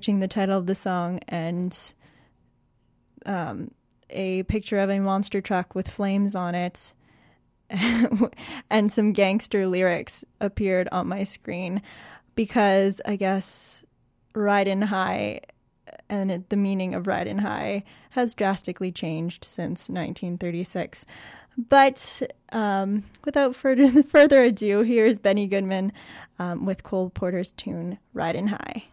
the title of the song and um, a picture of a monster truck with flames on it and some gangster lyrics appeared on my screen because I guess Riding High and it, the meaning of Riding High has drastically changed since 1936. But um, without further, ado, here's Benny Goodman um, with Cole Porter's tune Riding High.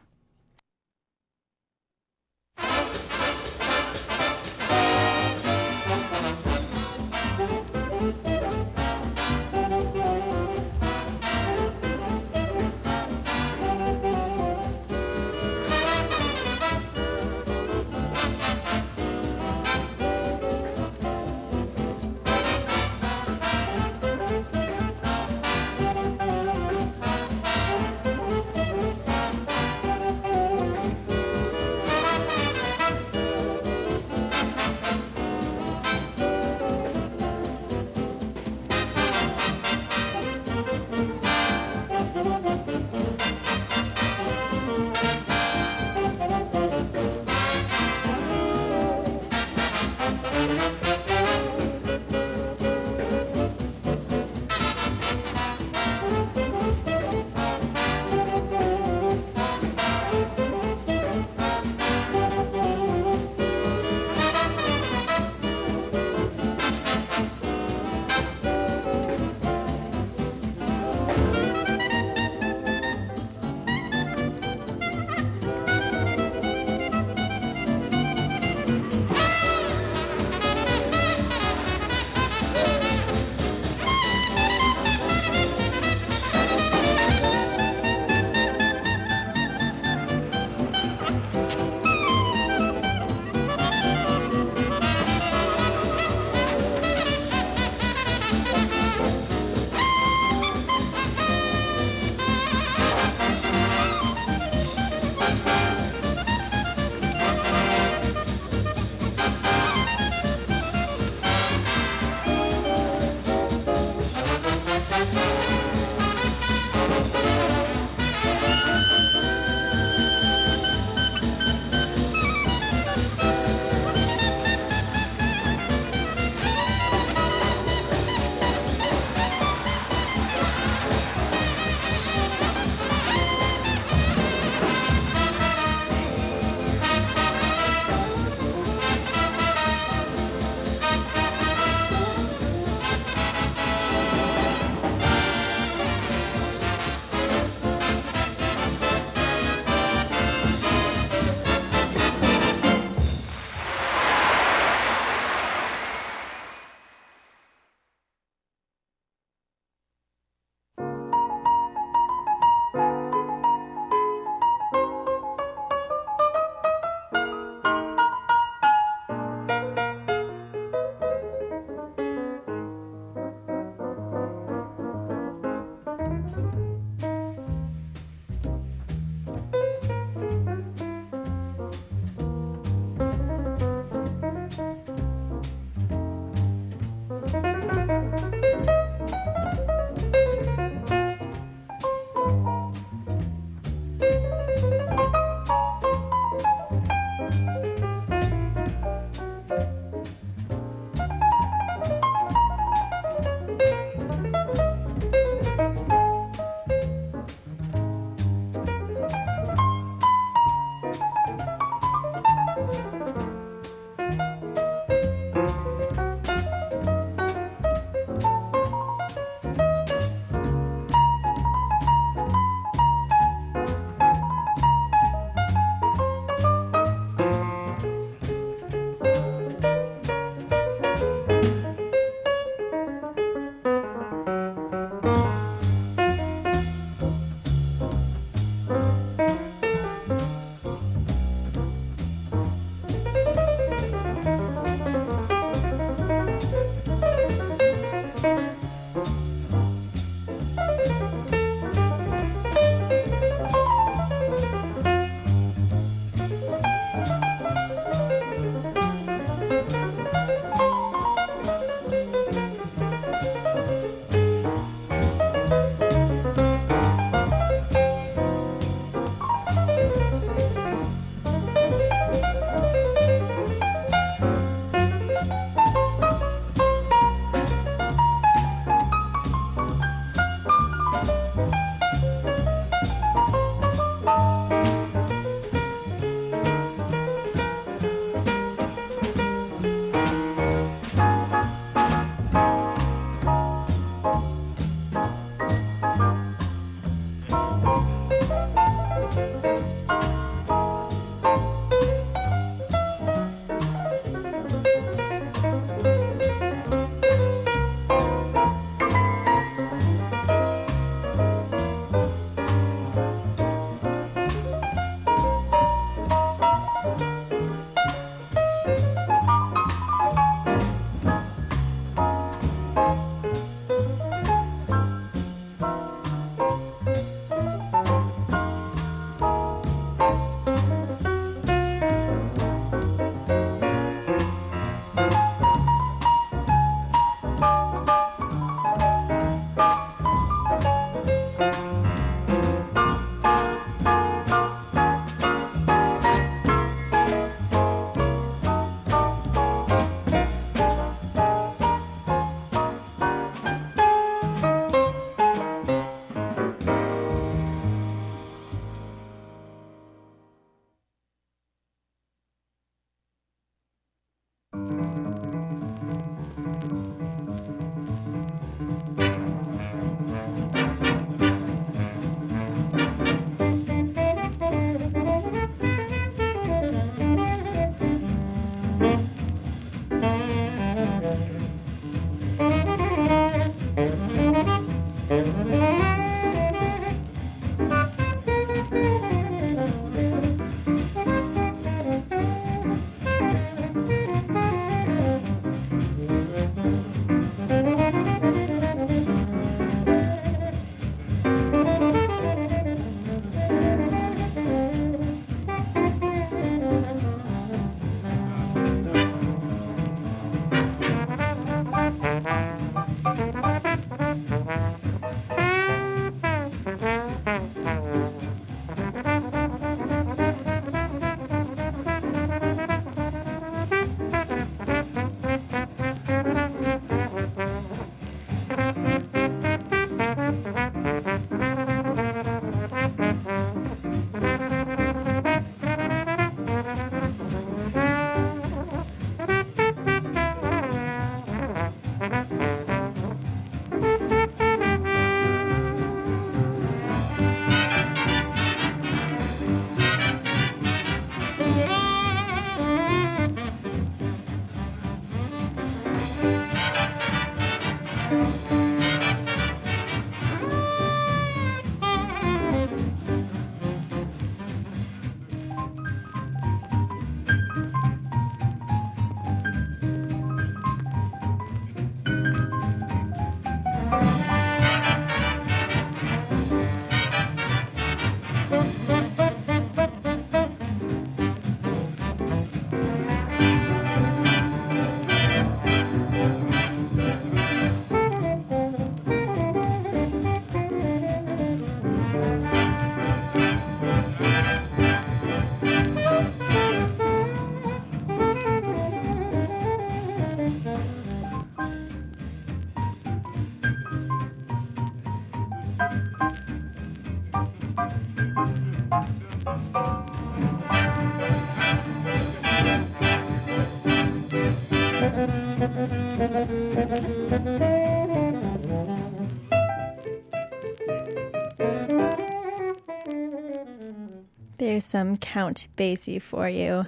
Here's some Count Basie for you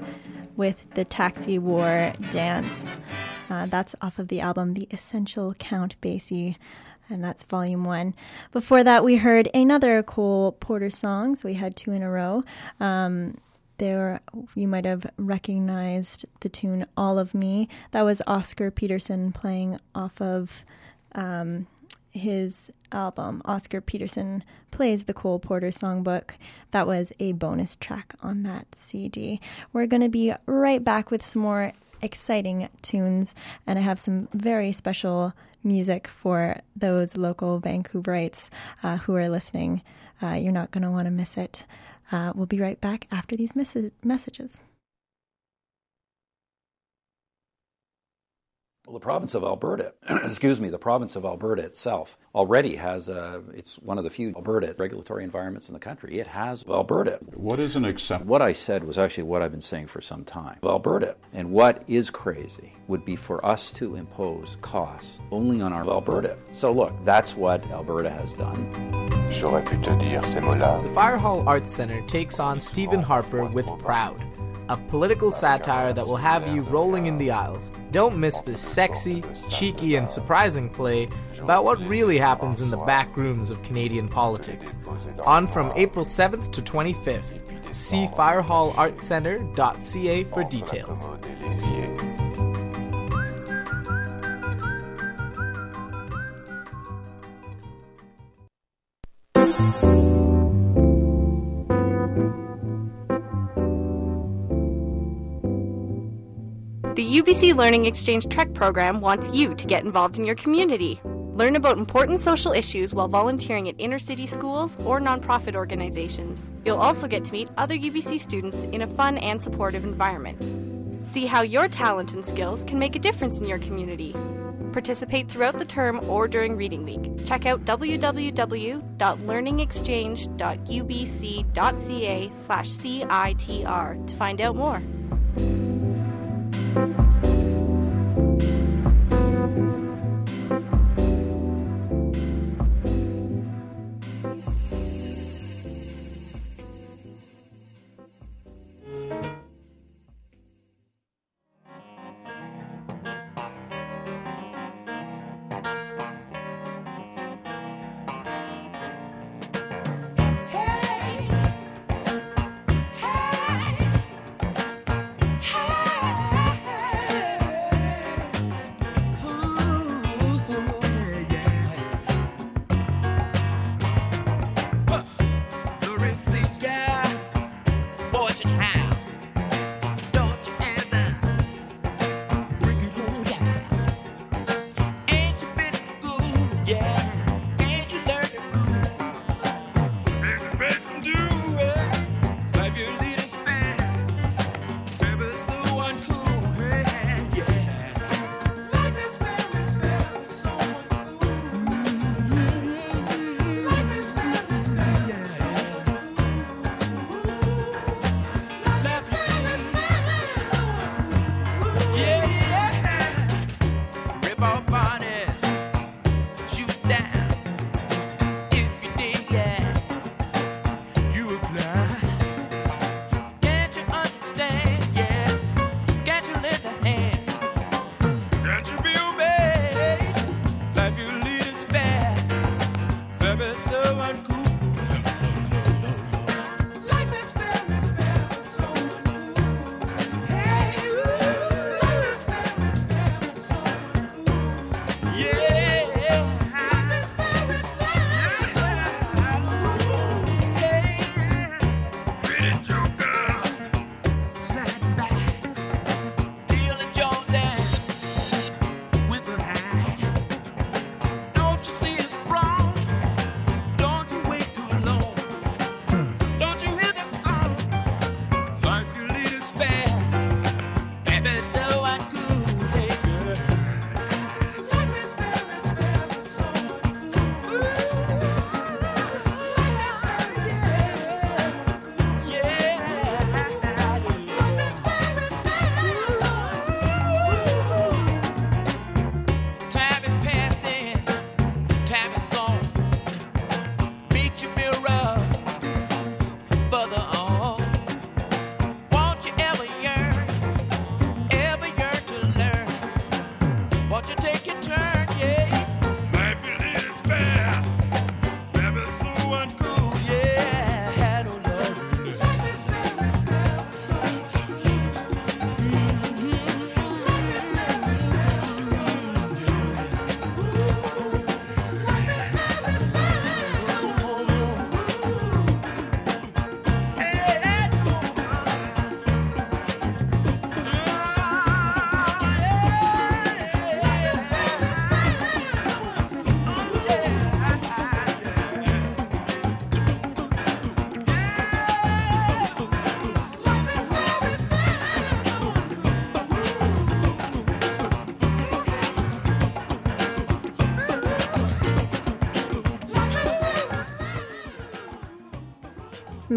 with the Taxi War Dance. Uh, that's off of the album The Essential Count Basie, and that's volume one. Before that, we heard another Cole Porter songs. We had two in a row. Um, there, you might have recognized the tune All of Me. That was Oscar Peterson playing off of um, his album, Oscar Peterson Plays the Cole Porter Songbook. That was a bonus track on that CD. We're going to be right back with some more exciting tunes, and I have some very special music for those local Vancouverites uh, who are listening. Uh, you're not going to want to miss it. Uh, we'll be right back after these mes- messages. Well, the province of Alberta, excuse me, the province of Alberta itself already has a, it's one of the few Alberta regulatory environments in the country. It has Alberta. What is an exception? What I said was actually what I've been saying for some time. Alberta. And what is crazy would be for us to impose costs only on our Alberta. So look, that's what Alberta has done. J'aurais pu te dire ces mots-là. The Fire Hall Arts Center takes on Stephen Harper with Proud a political satire that will have you rolling in the aisles. Don't miss this sexy, cheeky, and surprising play about what really happens in the back rooms of Canadian politics. On from April 7th to 25th. See firehallartscenter.ca for details. The UBC Learning Exchange Trek program wants you to get involved in your community. Learn about important social issues while volunteering at inner city schools or nonprofit organizations. You'll also get to meet other UBC students in a fun and supportive environment. See how your talent and skills can make a difference in your community. Participate throughout the term or during reading week. Check out www.learningexchange.ubc.ca/citr to find out more.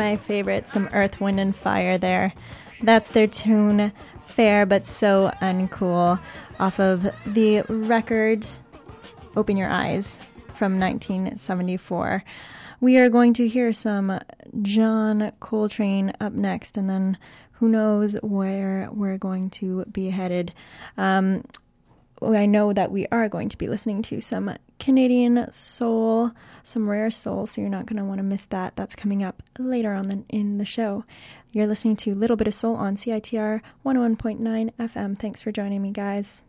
My favorite, some Earth, Wind, and Fire there. That's their tune, Fair But So Uncool, off of the record Open Your Eyes from 1974. We are going to hear some John Coltrane up next, and then who knows where we're going to be headed. Um, I know that we are going to be listening to some Canadian soul, some rare soul, so you're not going to want to miss that. That's coming up later on the, in the show. You're listening to Little Bit of Soul on CITR 101.9 FM. Thanks for joining me, guys.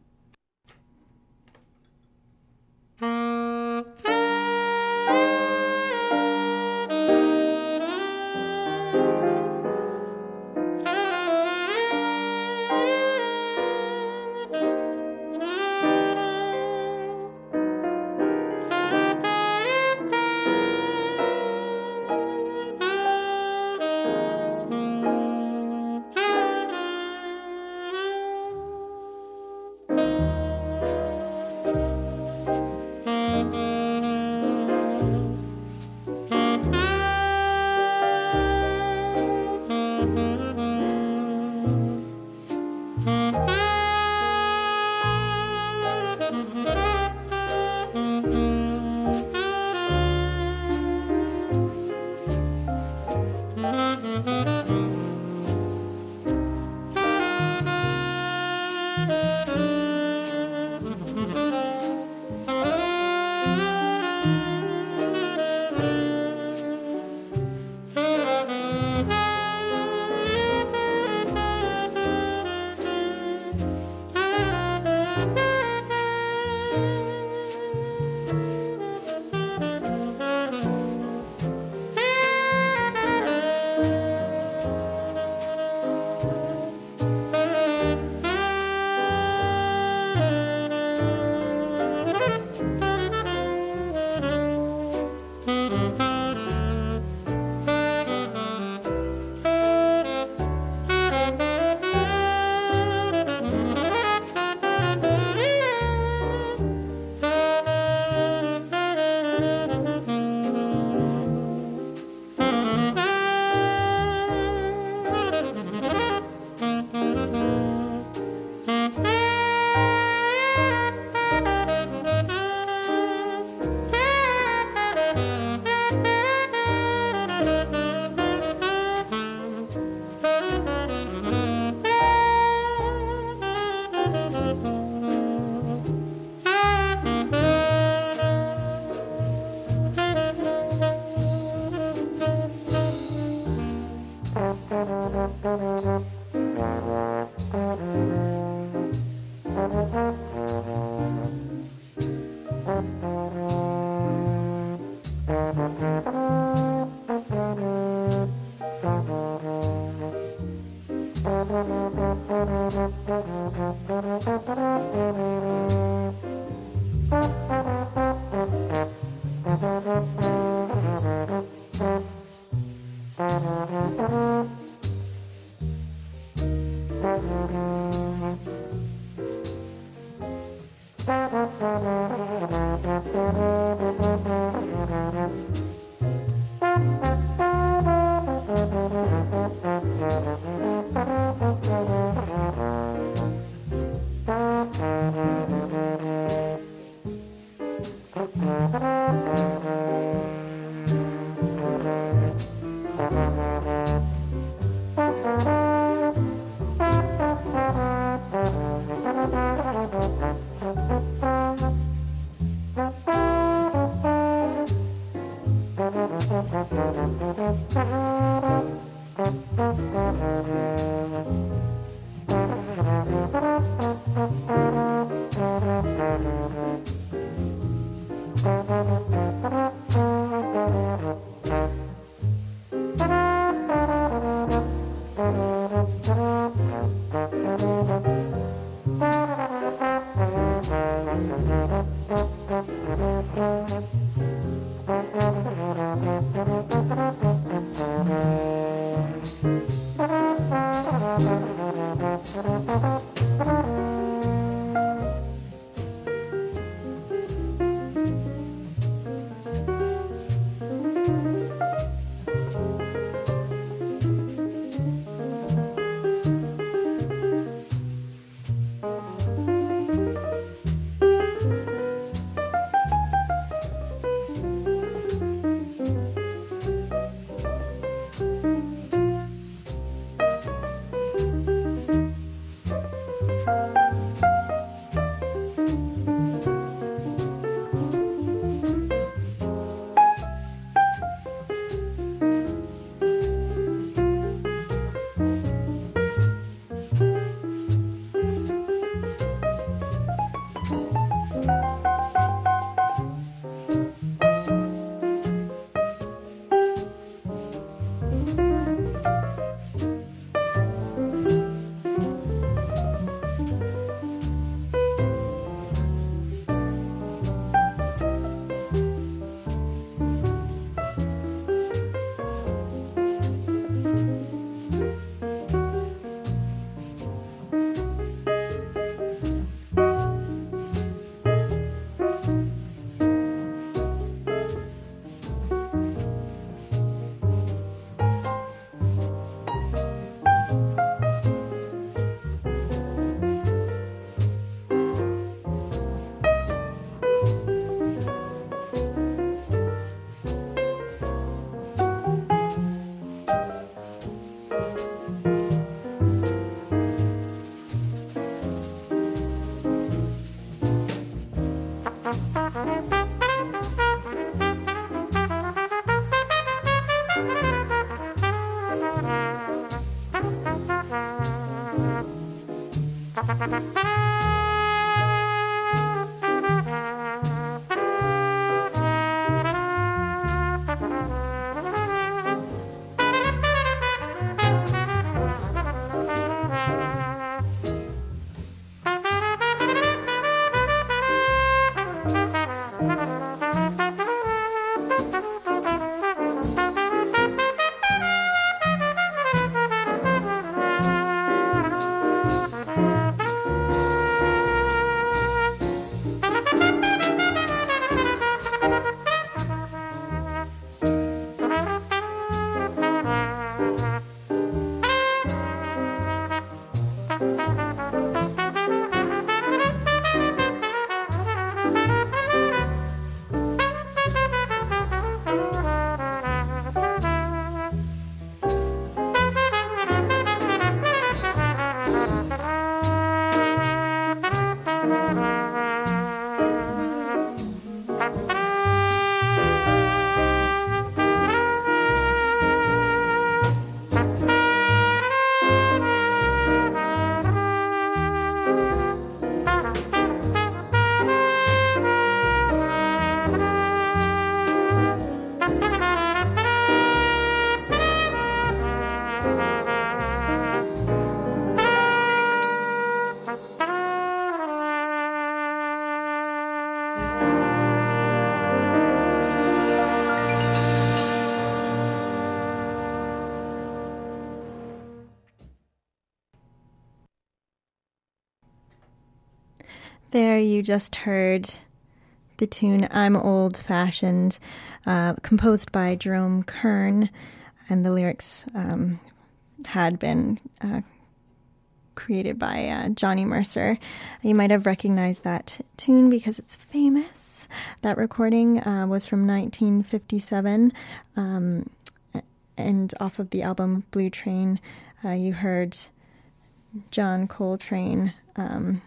You just heard the tune I'm Old Fashioned, uh, composed by Jerome Kern, and the lyrics um, had been uh, created by uh, Johnny Mercer. You might have recognized that tune because it's famous. That recording uh, was from 1957, um, and off of the album Blue Train, uh, you heard John Coltrane. Um,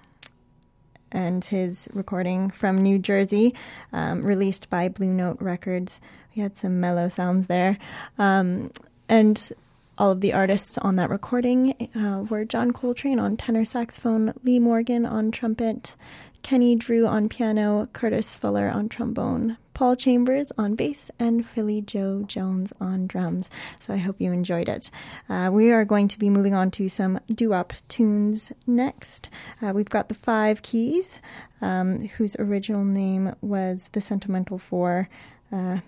and his recording from New Jersey, um, released by Blue Note Records. We had some mellow sounds there. Um, and all of the artists on that recording uh, were John Coltrane on tenor saxophone, Lee Morgan on trumpet, Kenny Drew on piano, Curtis Fuller on trombone, Paul Chambers on bass, and Philly Joe Jones on drums. So I hope you enjoyed it. Uh, we are going to be moving on to some doo-wop tunes next. Uh, we've got the Five Keys, um, whose original name was The Sentimental Four, uh,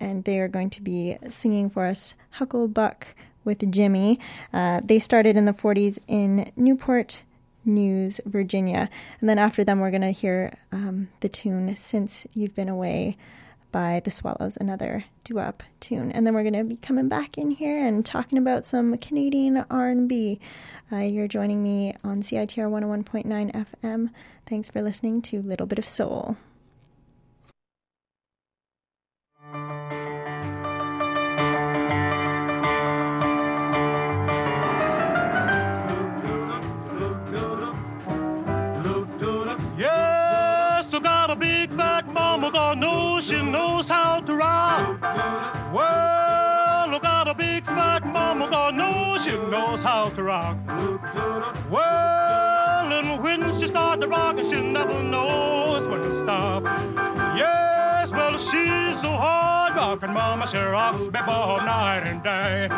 and they are going to be singing for us Hucklebuck with Jimmy. Uh, they started in the 40s in Newport, News, Virginia. And then after them, we're going to hear um, the tune Since You've Been Away by the Swallows, another doo-wop tune. And then we're going to be coming back in here and talking about some Canadian R&B. Uh, you're joining me on CITR 101.9 FM. Thanks for listening to Little Bit of Soul. Well, look got a big fat mama, God knows she knows how to rock. Well, and when she starts to rock, she never knows when to stop. Yes, well, she's so hard rocking, mama, she rocks me both night and day.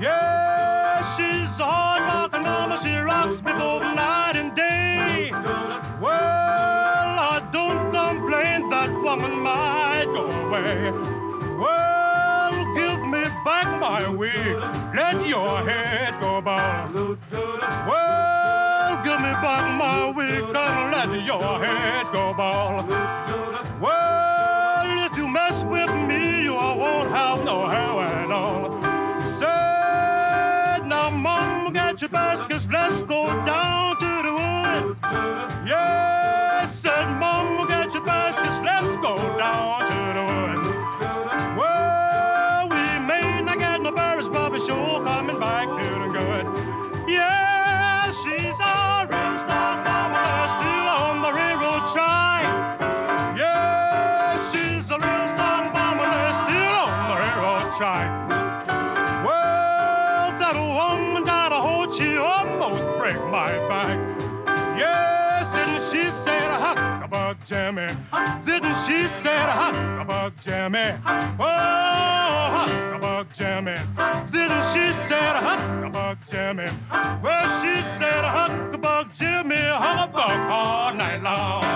Yes, she's so hard rocking, mama, she rocks me both night and day. Well, I don't complain, that woman might go away. Well, back my wig, let your head go bald. Well, give me back my wig, and let your head go bald. Well, if you mess with me, you won't have no hair at all. Said, now, mom, get your baskets, let's go down to the woods. Yes, said, mom, get your baskets, let's go down Didn't she the huckabug Jimmy? Oh, huckabug Jimmy. Didn't she the huckabug Jimmy? Well, she said huckabug Jimmy, huckabug all night long.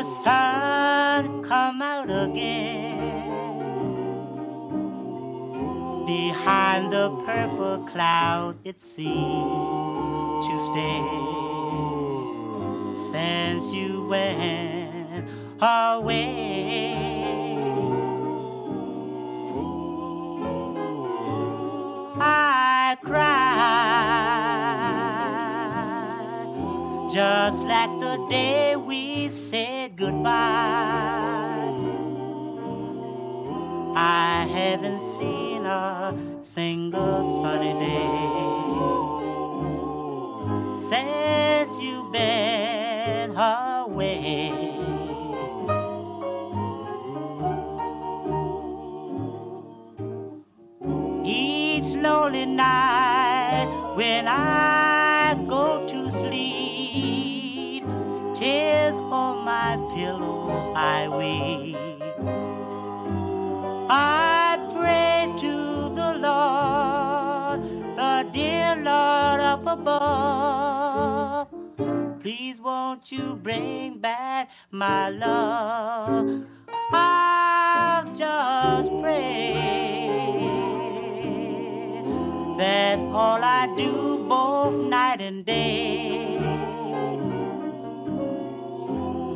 The sun come out again. Behind the purple cloud, it seems to stay since you went away. I cried just like the day we said goodbye. I haven't seen a single sunny day since you've been away. Each lonely night when I I weep. I pray to the Lord, the dear Lord up above. Please won't you bring back my love? I'll just pray. That's all I do both night and day.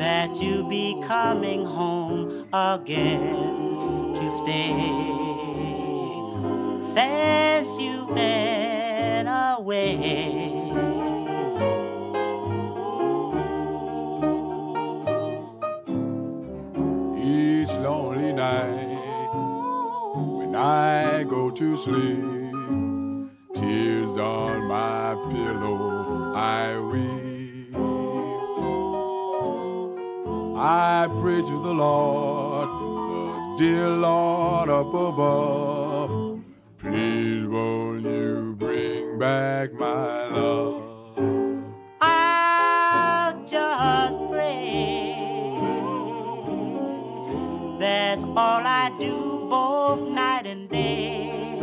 That you be coming home again to stay. Since you've been away. each lonely night when I go to sleep. Tears on my pillow, I weep. I pray to the Lord, the dear Lord up above. Please won't you bring back my love? I'll just pray. That's all I do both night and day.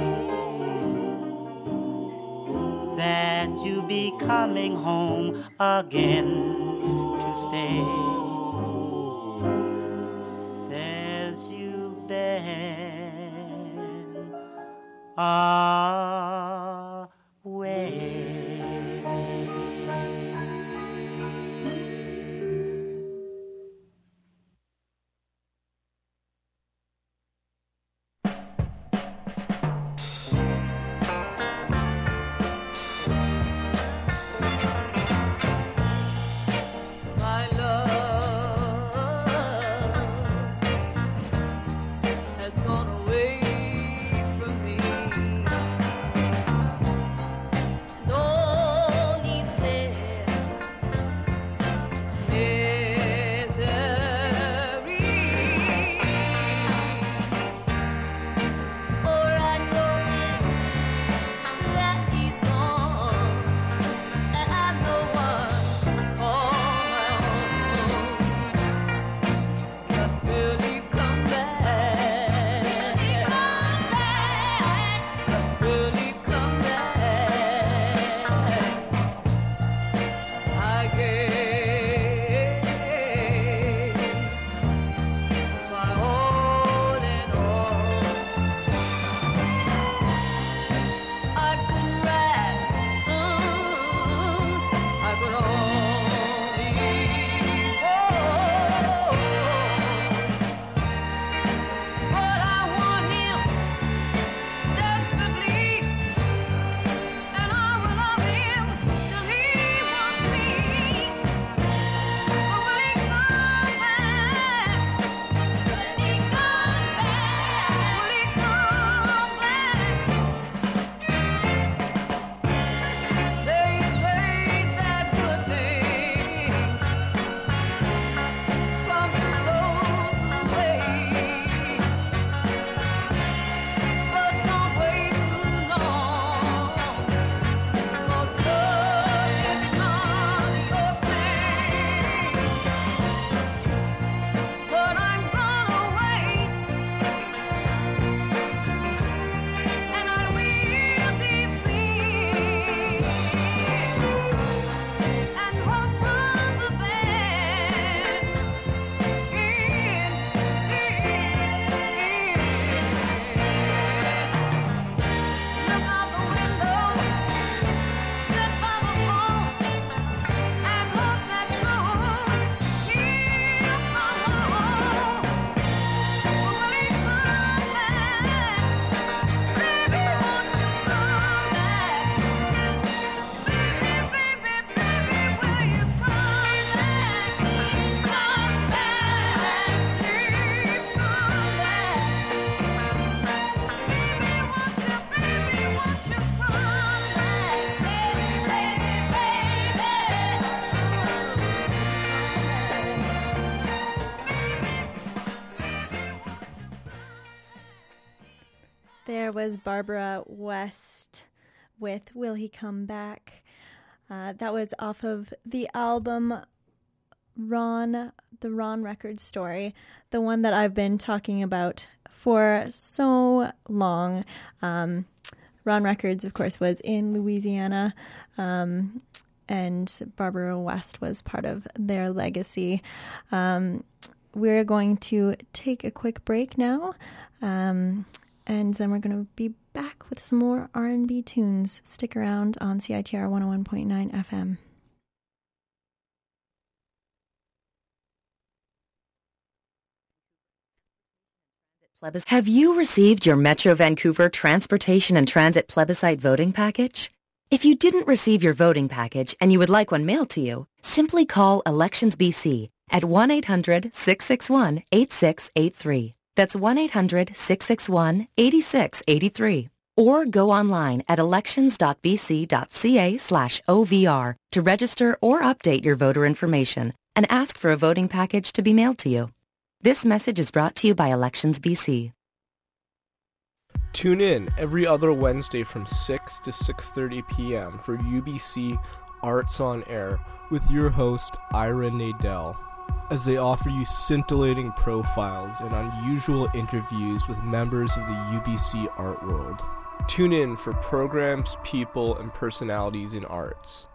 That you be coming home again to stay. Away. Was Barbara West with Will He Come Back? Uh, that was off of the album Ron, the Ron Record Story, the one that I've been talking about for so long. Um, Ron Records, of course, was in Louisiana, um, and Barbara West was part of their legacy. Um, we're going to take a quick break now, um, and then we're going to be back with some more R&B tunes. Stick around on CITR 101.9 FM. Have you received your Metro Vancouver Transportation and Transit Plebiscite voting package? If you didn't receive your voting package and you would like one mailed to you, simply call Elections BC at 1-800-661-8683. That's 1-800-661-8683. Or go online at elections.bc.ca slash OVR to register or update your voter information and ask for a voting package to be mailed to you. This message is brought to you by Elections BC. Tune in every other Wednesday from 6 to 6:30 p.m. for UBC Arts on Air with your host Ira Nadel as they offer you scintillating profiles and unusual interviews with members of the UBC art world. Tune in for programs, people, and personalities in arts.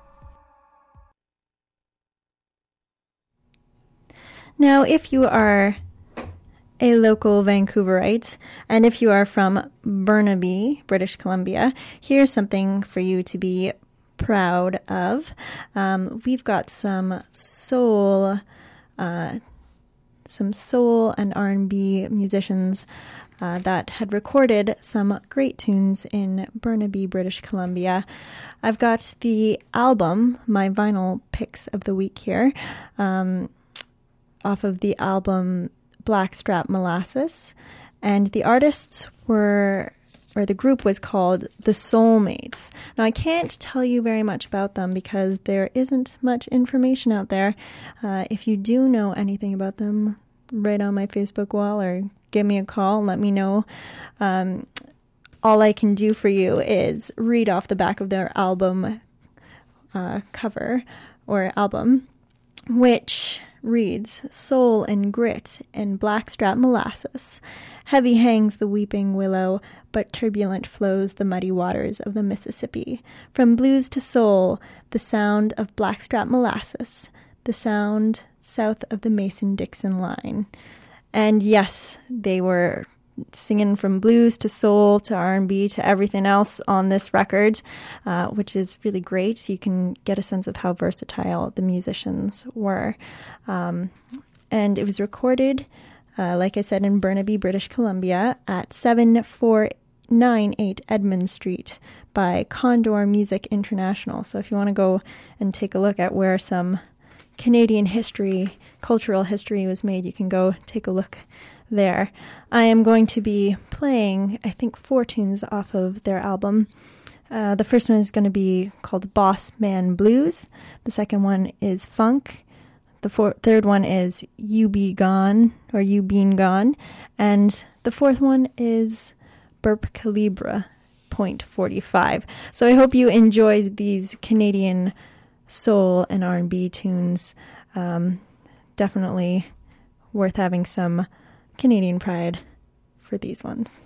Now, if you are a local Vancouverite, and if you are from Burnaby, British Columbia, here's something for you to be proud of. Um, we've got some soul, uh, some soul and R&B musicians uh, that had recorded some great tunes in Burnaby, British Columbia. I've got the album, my vinyl picks of the week here. Um, off of the album Blackstrap Molasses, and the artists were, or the group was called The Soulmates. Now, I can't tell you very much about them because there isn't much information out there. Uh, if you do know anything about them, write on my Facebook wall or give me a call and let me know. Um, all I can do for you is read off the back of their album uh, cover or album, which reads Soul and grit and blackstrap molasses. Heavy hangs the weeping willow, but turbulent flows the muddy waters of the Mississippi. From blues to soul, the sound of blackstrap molasses, the sound south of the Mason Dixon line. And yes, they were singing from blues to soul to R&B to everything else on this record, uh, which is really great. So you can get a sense of how versatile the musicians were. Um, and it was recorded, uh, like I said, in Burnaby, British Columbia at 7498 Edmund Street by Condor Music International. So if you want to go and take a look at where some Canadian history, cultural history was made, you can go take a look there. I am going to be playing, I think, four tunes off of their album. Uh, the first one is going to be called Boss Man Blues. The second one is Funk. The four- third one is You Be Gone or You Been Gone. And the fourth one is Burp Calibra Point 45. So I hope you enjoy these Canadian soul and R&B tunes. Um, definitely worth having some Canadian pride for these ones.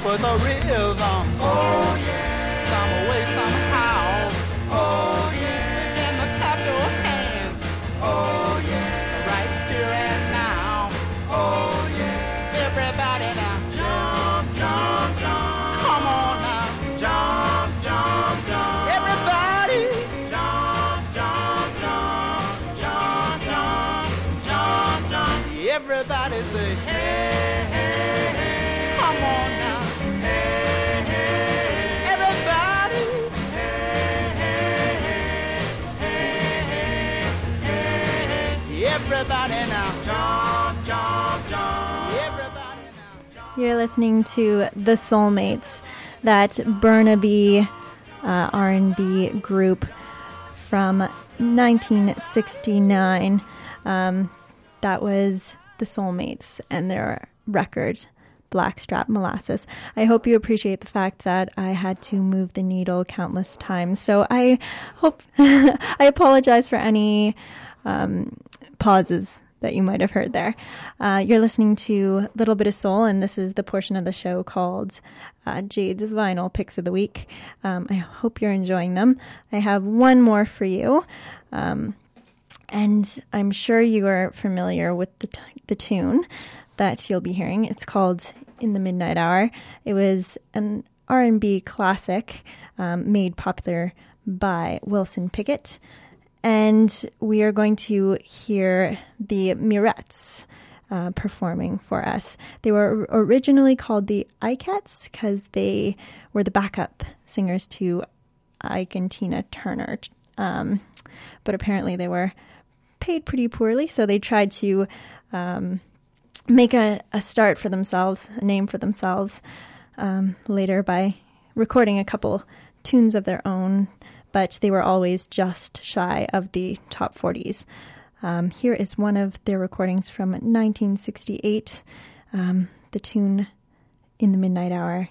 Up with the rhythm. Oh yeah. You're listening to The Soulmates, that Burnaby uh, R&B group from 1969. Um, that was The Soulmates and their record, Blackstrap Molasses. I hope you appreciate the fact that I had to move the needle countless times. So I hope I apologize for any um, pauses that you might have heard there. Uh, you're listening to Little Bit of Soul, and this is the portion of the show called uh, Jade's Vinyl Picks of the Week. Um, I hope you're enjoying them. I have one more for you. Um, and I'm sure you are familiar with the, t- the tune that you'll be hearing. It's called "In the Midnight Hour." It was an R&B classic um, made popular by Wilson Pickett, and we are going to hear the Mirettes. Uh, performing for us. They were originally called the Ikettes because they were the backup singers to Ike and Tina Turner. Um, but apparently they were paid pretty poorly, so they tried to um, make a, a start for themselves, a name for themselves um, later by recording a couple tunes of their own, but they were always just shy of the top 40s. Um, here is one of their recordings from 1968, um, the tune In the Midnight Hour.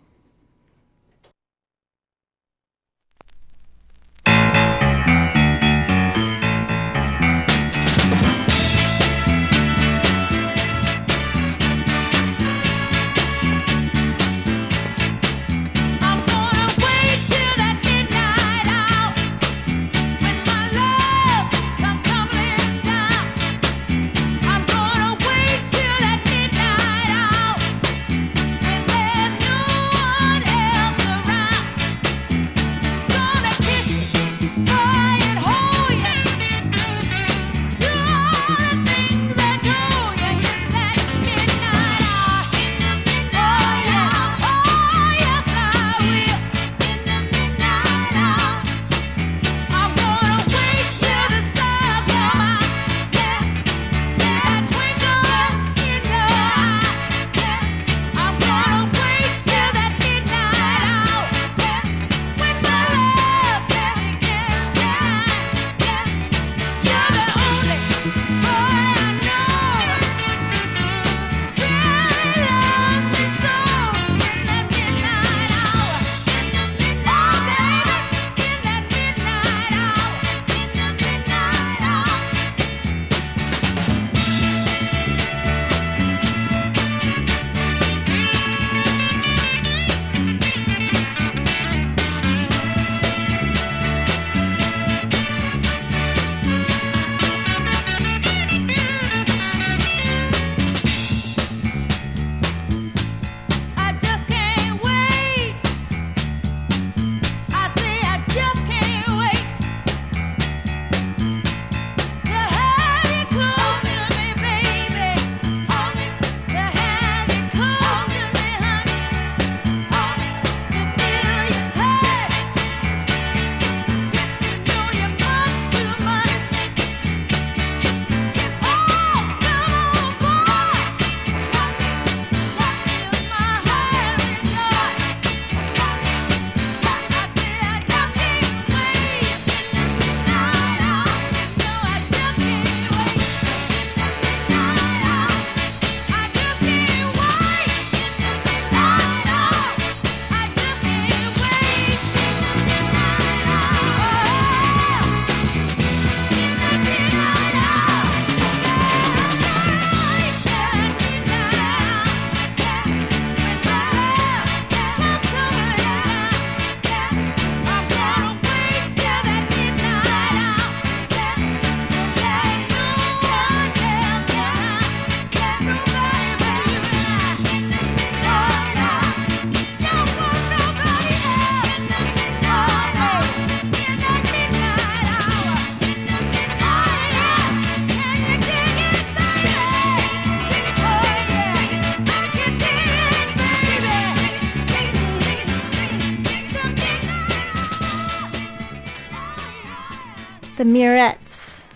The Mirettes.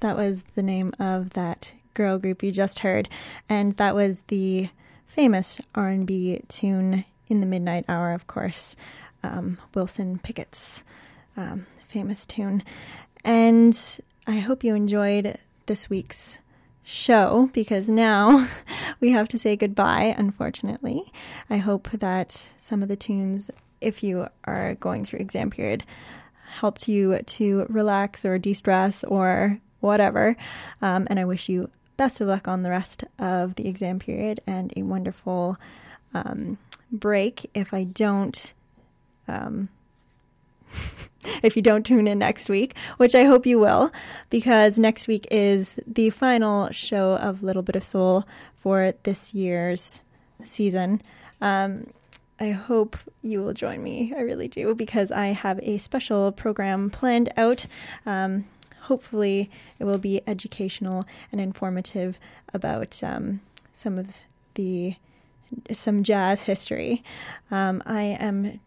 That was the name of that girl group you just heard, and that was the famous R&B tune in the midnight hour, of course, um, Wilson Pickett's um, famous tune. And I hope you enjoyed this week's show because now we have to say goodbye, unfortunately. I hope that some of the tunes, if you are going through exam period, helped you to relax or de stress or whatever. Um, and I wish you best of luck on the rest of the exam period and a wonderful um, break. If I don't, um, if you don't tune in next week, which I hope you will, because next week is the final show of Little Bit of Soul for this year's season. Um, I hope you will join me. I really do, because I have a special program planned out. Um, hopefully, it will be educational and informative about um, some of the some jazz history. Um, I am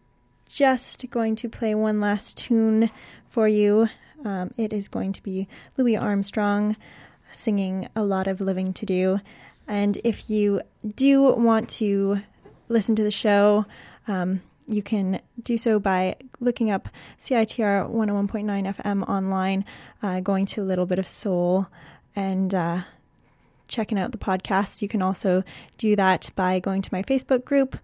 just going to play one last tune for you. Um, it is going to be Louis Armstrong singing A Lot of Living to Do. And if you do want to listen to the show, um, you can do so by looking up CITR 101.9 FM online, uh, going to a little bit of soul, and uh, checking out the podcast. You can also do that by going to my Facebook group,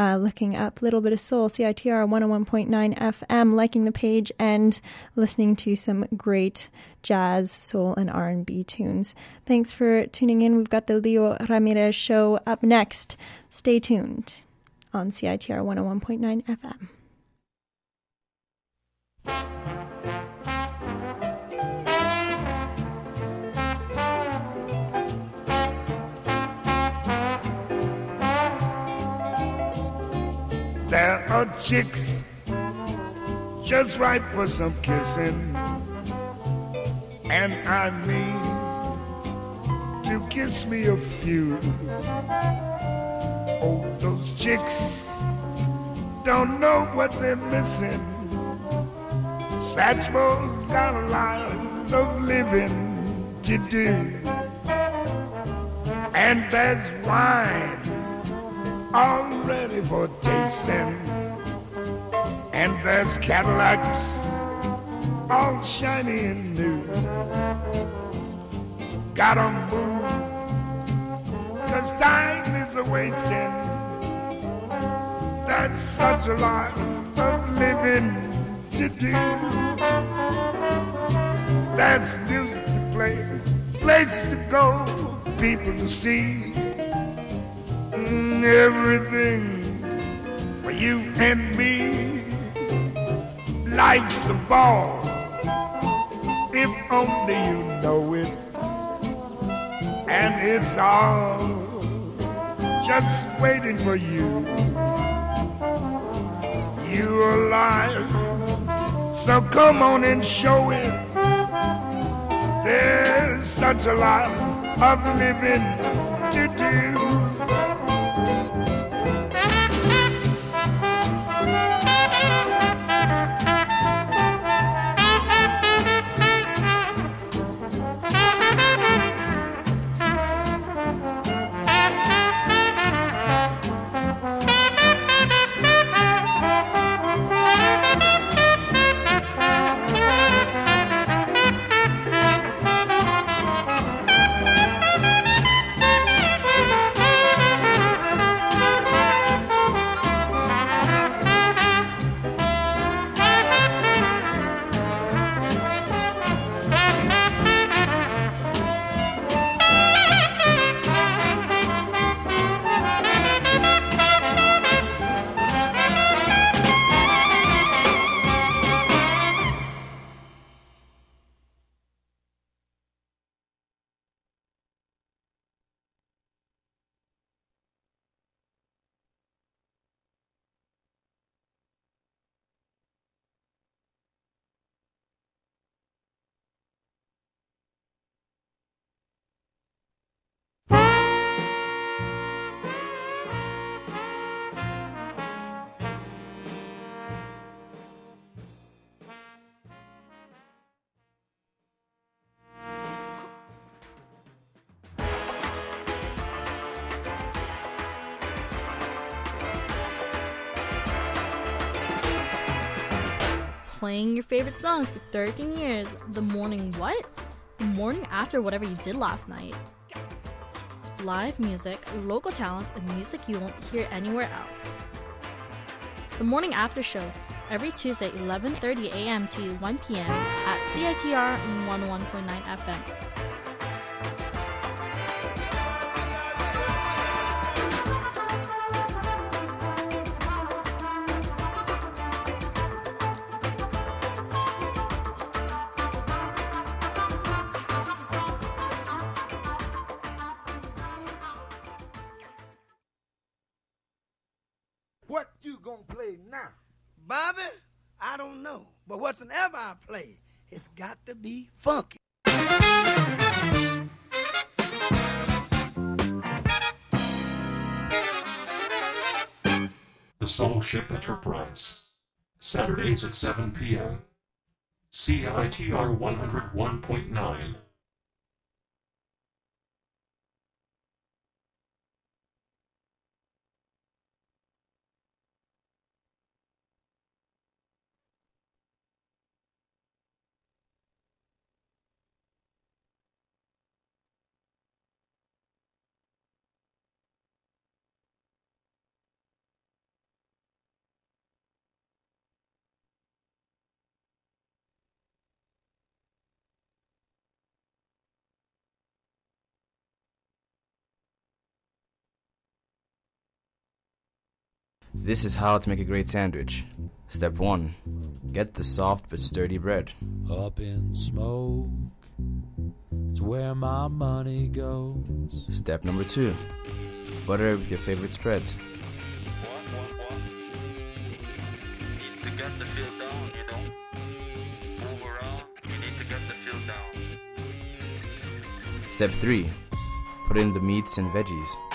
uh, looking up Little Bit of Soul, CITR 101.9 FM, liking the page, and listening to some great jazz, soul, and R&B tunes. Thanks for tuning in. We've got the Leo Ramirez show up next. Stay tuned on CITR 101.9 FM. There are chicks just right for some kissing. And I mean to kiss me a few. Oh, those chicks don't know what they're missing. Satchmo's got a lot of living to do. And there's wine all ready for tasting. And there's Cadillacs all shiny and new. Gotta move, cause time is a wasting. There's such a lot of living to do. There's music to play, places to go, people to see Everything for you and me. Life's a ball, if only you know it. And it's all just waiting for you. You're alive, so come on and show it. There's such a lot of living to do. Playing your favorite songs for 13 years. The morning what? The morning after whatever you did last night. Live music, local talents, and music you won't hear anywhere else. The Morning After Show, every Tuesday 11:30 a.m. to 1 p.m. at CITR 101.9 FM. Whatsoever I play, it's got to be funky. The Soul Ship Enterprise. Saturdays at 7 p.m. CITR 101.9. This is how to make a great sandwich. Step 1. Get the soft but sturdy bread. Up in smoke, it's where my money goes. Step number 2. Butter it with your favorite spreads. to get the feel down, you know. Move around, you need to get the feel down. Step 3. Put in the meats and veggies.